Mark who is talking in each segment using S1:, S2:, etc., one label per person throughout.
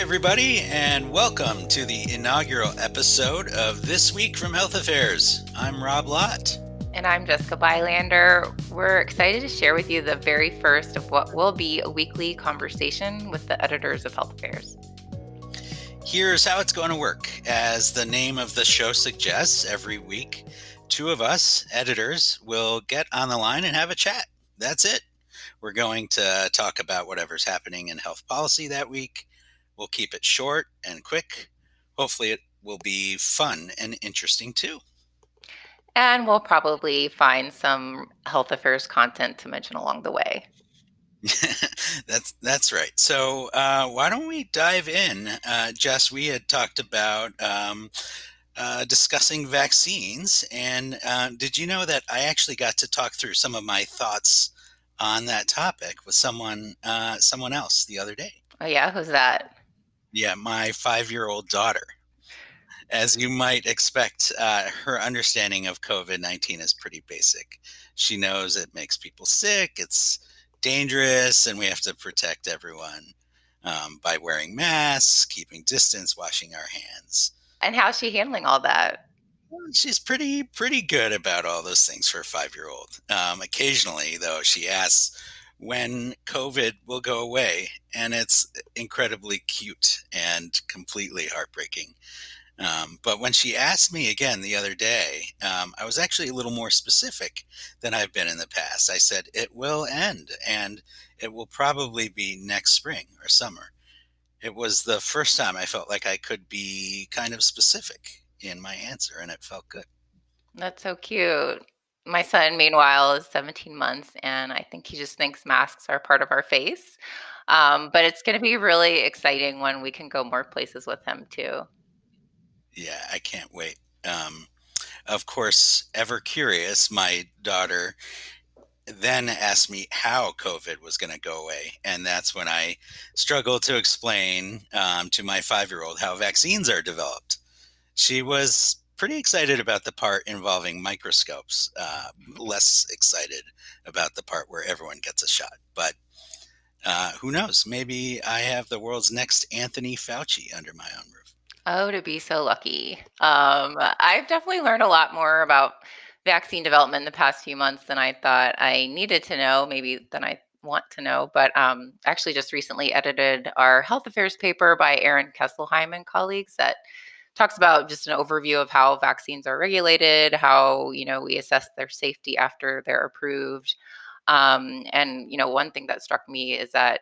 S1: everybody, and welcome to the inaugural episode of This Week from Health Affairs. I'm Rob Lott.
S2: And I'm Jessica Bylander. We're excited to share with you the very first of what will be a weekly conversation with the editors of Health Affairs.
S1: Here's how it's going to work. As the name of the show suggests, every week, two of us, editors, will get on the line and have a chat. That's it. We're going to talk about whatever's happening in health policy that week. We'll keep it short and quick. Hopefully, it will be fun and interesting too.
S2: And we'll probably find some health affairs content to mention along the way.
S1: that's that's right. So uh, why don't we dive in, uh, Jess? We had talked about um, uh, discussing vaccines, and uh, did you know that I actually got to talk through some of my thoughts on that topic with someone uh, someone else the other day?
S2: Oh yeah, who's that?
S1: Yeah, my five year old daughter as you might expect, uh, her understanding of COVID 19 is pretty basic. She knows it makes people sick, it's dangerous, and we have to protect everyone um, by wearing masks, keeping distance, washing our hands.
S2: And how's she handling all that?
S1: She's pretty pretty good about all those things for a five year old. Um, occasionally, though, she asks when COVID will go away, and it's incredibly cute and completely heartbreaking. Um, but when she asked me again the other day, um, I was actually a little more specific than I've been in the past. I said, it will end and it will probably be next spring or summer. It was the first time I felt like I could be kind of specific in my answer and it felt good.
S2: That's so cute. My son, meanwhile, is 17 months and I think he just thinks masks are part of our face. Um, but it's going to be really exciting when we can go more places with him too
S1: yeah, I can't wait. Um, of course, ever curious, my daughter then asked me how COVID was going to go away. And that's when I struggled to explain um, to my five year old how vaccines are developed. She was pretty excited about the part involving microscopes, uh, less excited about the part where everyone gets a shot. But uh, who knows? Maybe I have the world's next Anthony Fauci under my own roof.
S2: Oh, to be so lucky. Um, I've definitely learned a lot more about vaccine development in the past few months than I thought I needed to know, maybe than I want to know. But um, actually, just recently edited our health affairs paper by Aaron Kesselheim and colleagues that talks about just an overview of how vaccines are regulated, how you know we assess their safety after they're approved. Um, and you know, one thing that struck me is that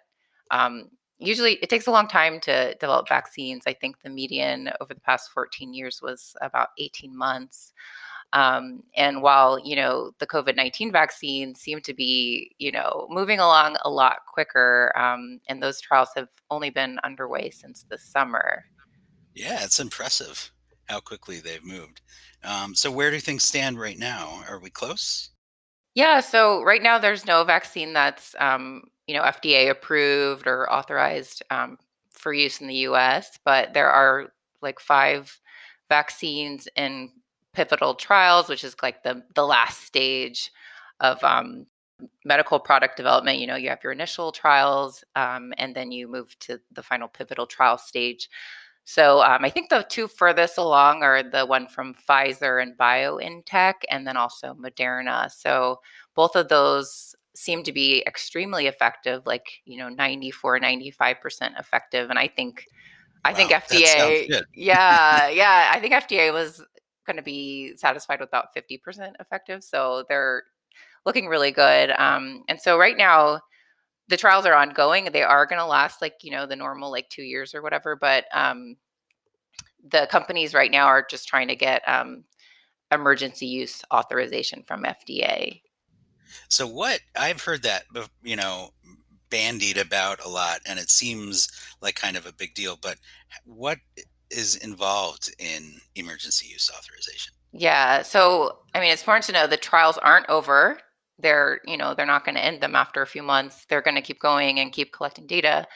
S2: um, usually it takes a long time to develop vaccines. I think the median over the past 14 years was about 18 months. Um, and while you know the COVID nineteen vaccine seem to be you know moving along a lot quicker, um, and those trials have only been underway since the summer.
S1: Yeah, it's impressive how quickly they've moved. Um, so where do things stand right now? Are we close?
S2: Yeah, so right now there's no vaccine that's um, you know FDA approved or authorized um, for use in the U.S., but there are like five vaccines in pivotal trials, which is like the the last stage of um, medical product development. You know, you have your initial trials, um, and then you move to the final pivotal trial stage. So um, I think the two furthest along are the one from Pfizer and BioNTech, and then also Moderna. So both of those seem to be extremely effective, like you know, 94, 95 percent effective. And I think, I wow, think FDA, yeah, yeah, I think FDA was going to be satisfied with about 50 percent effective. So they're looking really good. Um, and so right now the trials are ongoing. They are going to last like, you know, the normal like two years or whatever. But um, the companies right now are just trying to get um, emergency use authorization from FDA.
S1: So, what I've heard that, you know, bandied about a lot, and it seems like kind of a big deal, but what is involved in emergency use authorization?
S2: Yeah. So, I mean, it's important to know the trials aren't over they're you know they're not going to end them after a few months they're going to keep going and keep collecting data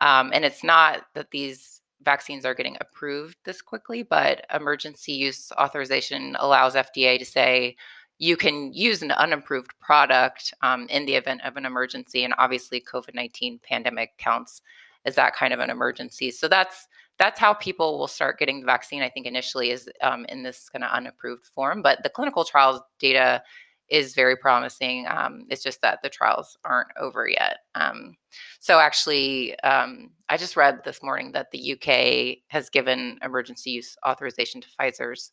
S2: um, and it's not that these vaccines are getting approved this quickly but emergency use authorization allows fda to say you can use an unapproved product um, in the event of an emergency and obviously covid-19 pandemic counts as that kind of an emergency. So that's that's how people will start getting the vaccine. I think initially is um, in this kind of unapproved form, but the clinical trials data is very promising. Um, it's just that the trials aren't over yet. Um, so actually, um, I just read this morning that the UK has given emergency use authorization to Pfizer's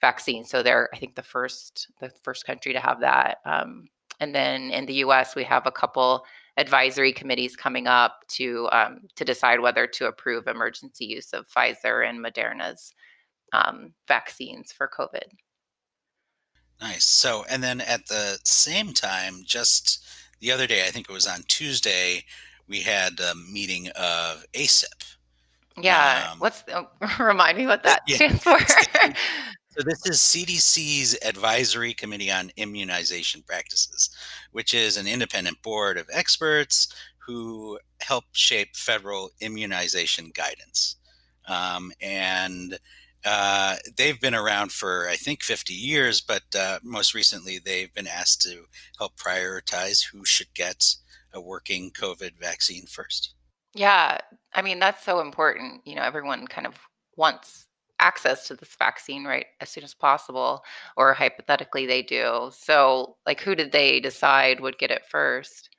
S2: vaccine. So they're, I think, the first the first country to have that. Um, and then in the U.S., we have a couple advisory committees coming up to um, to decide whether to approve emergency use of Pfizer and Moderna's um, vaccines for COVID.
S1: Nice. So, and then at the same time, just the other day, I think it was on Tuesday, we had a meeting of ACIP.
S2: Yeah. Um, What's oh, remind me what that yeah, stands for?
S1: so this is CDC's Advisory Committee on Immunization Practices, which is an independent board of experts who help shape federal immunization guidance. Um, and uh, they've been around for, I think, 50 years, but uh, most recently they've been asked to help prioritize who should get a working COVID vaccine first.
S2: Yeah. I mean, that's so important. You know, everyone kind of wants access to this vaccine right as soon as possible, or hypothetically they do. So, like, who did they decide would get it first?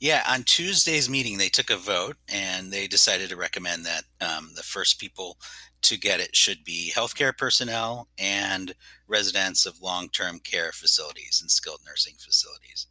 S1: Yeah, on Tuesday's meeting, they took a vote and they decided to recommend that um, the first people to get it should be healthcare personnel and residents of long term care facilities and skilled nursing facilities.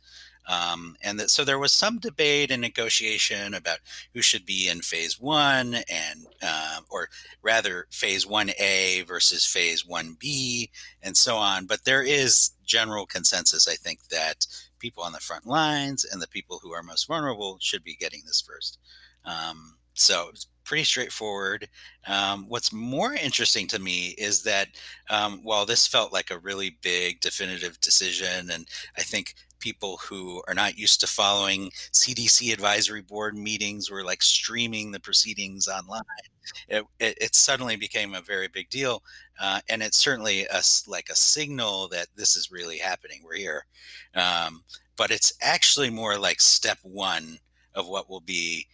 S1: Um, and that, so there was some debate and negotiation about who should be in phase one and, uh, or rather, phase 1A versus phase 1B and so on. But there is general consensus, I think, that people on the front lines and the people who are most vulnerable should be getting this first. Um, so it's pretty straightforward. Um, what's more interesting to me is that um, while this felt like a really big definitive decision, and I think people who are not used to following CDC advisory board meetings were like streaming the proceedings online. It, it, it suddenly became a very big deal, uh, and it's certainly a, like a signal that this is really happening. We're here, um, but it's actually more like step one of what will be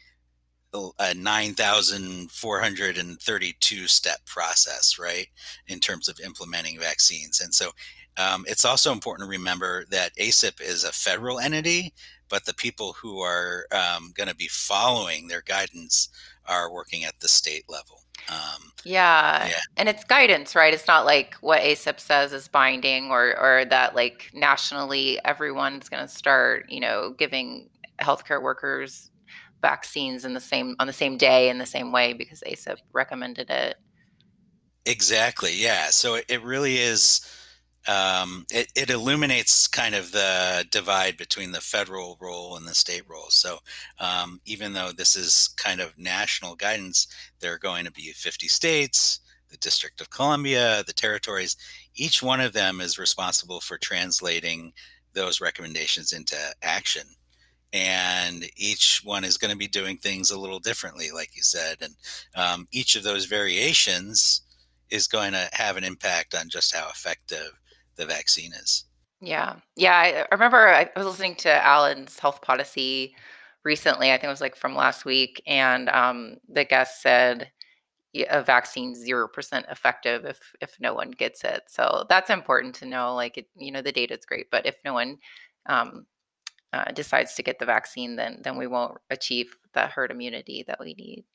S1: a 9,432 step process, right, in terms of implementing vaccines. And so um, it's also important to remember that ACIP is a federal entity, but the people who are um, going to be following their guidance are working at the state level. Um,
S2: yeah. yeah. And it's guidance, right? It's not like what ACIP says is binding or, or that like nationally everyone's going to start, you know, giving healthcare workers vaccines in the same on the same day in the same way because ACIP recommended it.
S1: Exactly. Yeah. So it, it really is. Um, it, it, illuminates kind of the divide between the federal role and the state role. So um, even though this is kind of national guidance, there are going to be 50 states, the District of Columbia, the territories. Each one of them is responsible for translating those recommendations into action and each one is going to be doing things a little differently, like you said. And um, each of those variations is going to have an impact on just how effective the vaccine is.
S2: Yeah. Yeah. I remember I was listening to Alan's health policy recently. I think it was like from last week. And um, the guest said, a vaccine zero percent effective if if no one gets it. So that's important to know. Like it, you know, the data is great, but if no one um, uh, decides to get the vaccine, then then we won't achieve the herd immunity that we need.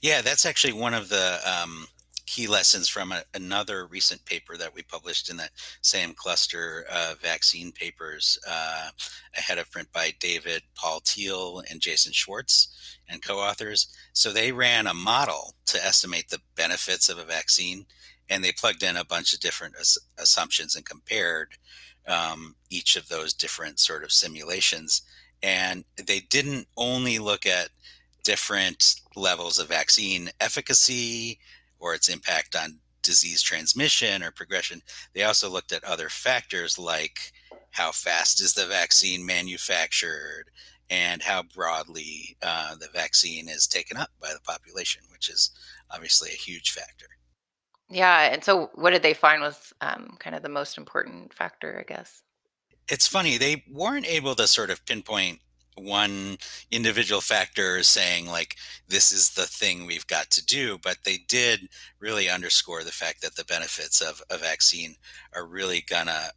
S1: Yeah, that's actually one of the um, key lessons from a, another recent paper that we published in that same cluster of vaccine papers uh, ahead of print by David Paltiel and Jason Schwartz and co-authors. So they ran a model to estimate the benefits of a vaccine, and they plugged in a bunch of different as- assumptions and compared um, each of those different sort of simulations. And they didn't only look at different levels of vaccine efficacy or its impact on disease transmission or progression. They also looked at other factors like how fast is the vaccine manufactured and how broadly uh, the vaccine is taken up by the population, which is obviously a huge factor.
S2: Yeah, and so what did they find was um, kind of the most important factor, I guess?
S1: It's funny, they weren't able to sort of pinpoint one individual factor saying like this is the thing we've got to do but they did really underscore the fact that the benefits of a vaccine are really gonna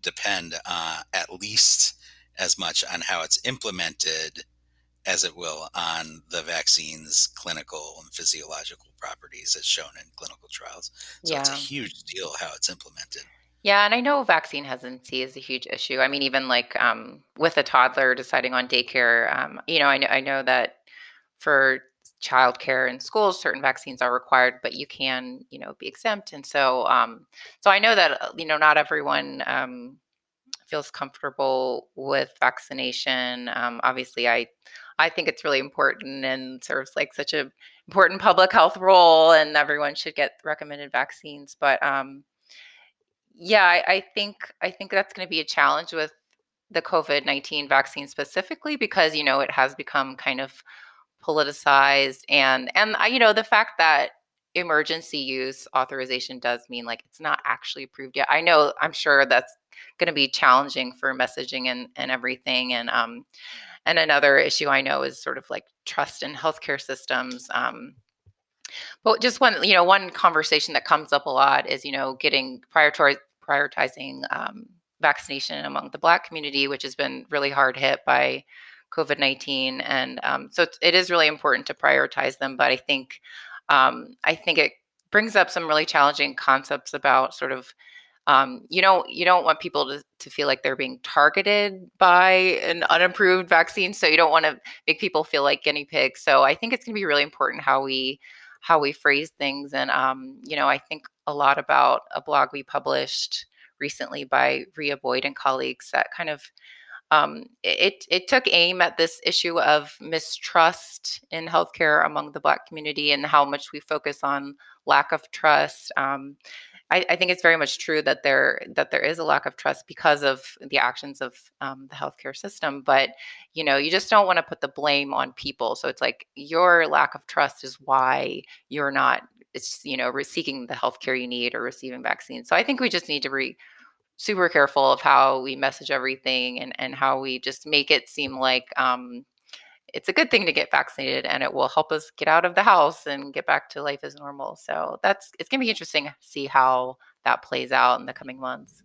S1: depend uh, at least as much on how it's implemented as it will on the vaccine's clinical and physiological properties as shown in clinical trials. So yeah. it's a huge deal how it's implemented.
S2: Yeah, and I know vaccine hesitancy is a huge issue. I mean, even like um, with a toddler deciding on daycare, um, you know, I know I know that for childcare in schools, certain vaccines are required, but you can, you know, be exempt. And so, um, so I know that uh, you know not everyone um, feels comfortable with vaccination. Um, obviously, I I think it's really important and serves like such a important public health role, and everyone should get recommended vaccines. But um, yeah, I, I think I think that's going to be a challenge with the COVID nineteen vaccine specifically because you know it has become kind of politicized and and you know the fact that emergency use authorization does mean like it's not actually approved yet. I know I'm sure that's going to be challenging for messaging and and everything and um and another issue I know is sort of like trust in healthcare systems um but just one, you know, one conversation that comes up a lot is, you know, getting prioritar- prioritizing um, vaccination among the Black community, which has been really hard hit by COVID 19. And um, so it is really important to prioritize them. But I think, um, I think it brings up some really challenging concepts about sort of um, you don't you don't want people to, to feel like they're being targeted by an unapproved vaccine so you don't want to make people feel like guinea pigs so i think it's going to be really important how we how we phrase things. And, um, you know, I think a lot about a blog we published recently by Rhea Boyd and colleagues that kind of um, it it took aim at this issue of mistrust in healthcare among the Black community and how much we focus on lack of trust. Um, I, I, think it's very much true that there that there is a lack of trust because of the actions of um, the healthcare system. But you know, you just don't want to put the blame on people. So it's like your lack of trust is why you're not. It's you know seeking the healthcare you need or receiving vaccines. So I think we just need to be super careful of how we message everything and and how we just make it seem like um, it's a good thing to get vaccinated and it will help us get out of the house and get back to life as normal. So that's it's going to be interesting to see how that plays out in the coming months.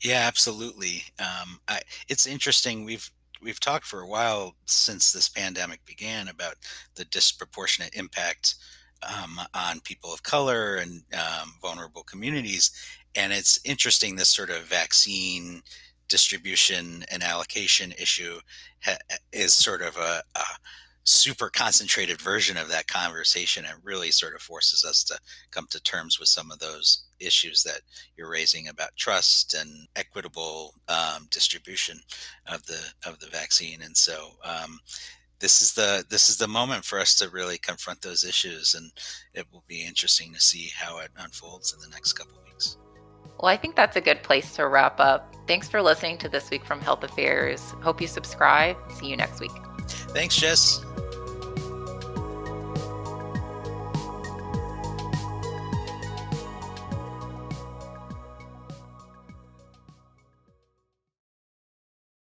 S1: Yeah, absolutely. Um, I, it's interesting. We've we've talked for a while since this pandemic began about the disproportionate impact um, on people of color and um, vulnerable communities, and it's interesting this sort of vaccine distribution and allocation issue ha- is sort of a, a, super concentrated version of that conversation. and really sort of forces us to come to terms with some of those issues that you're raising about trust and equitable um, distribution of the of the vaccine. And so. Um, this is the this is the moment for us to really confront those issues and it will be interesting to see how it unfolds in the next couple weeks
S2: well, I think that's a good place to wrap up. Thanks for listening to This Week from Health Affairs. Hope you subscribe. See you next week.
S1: Thanks, Jess.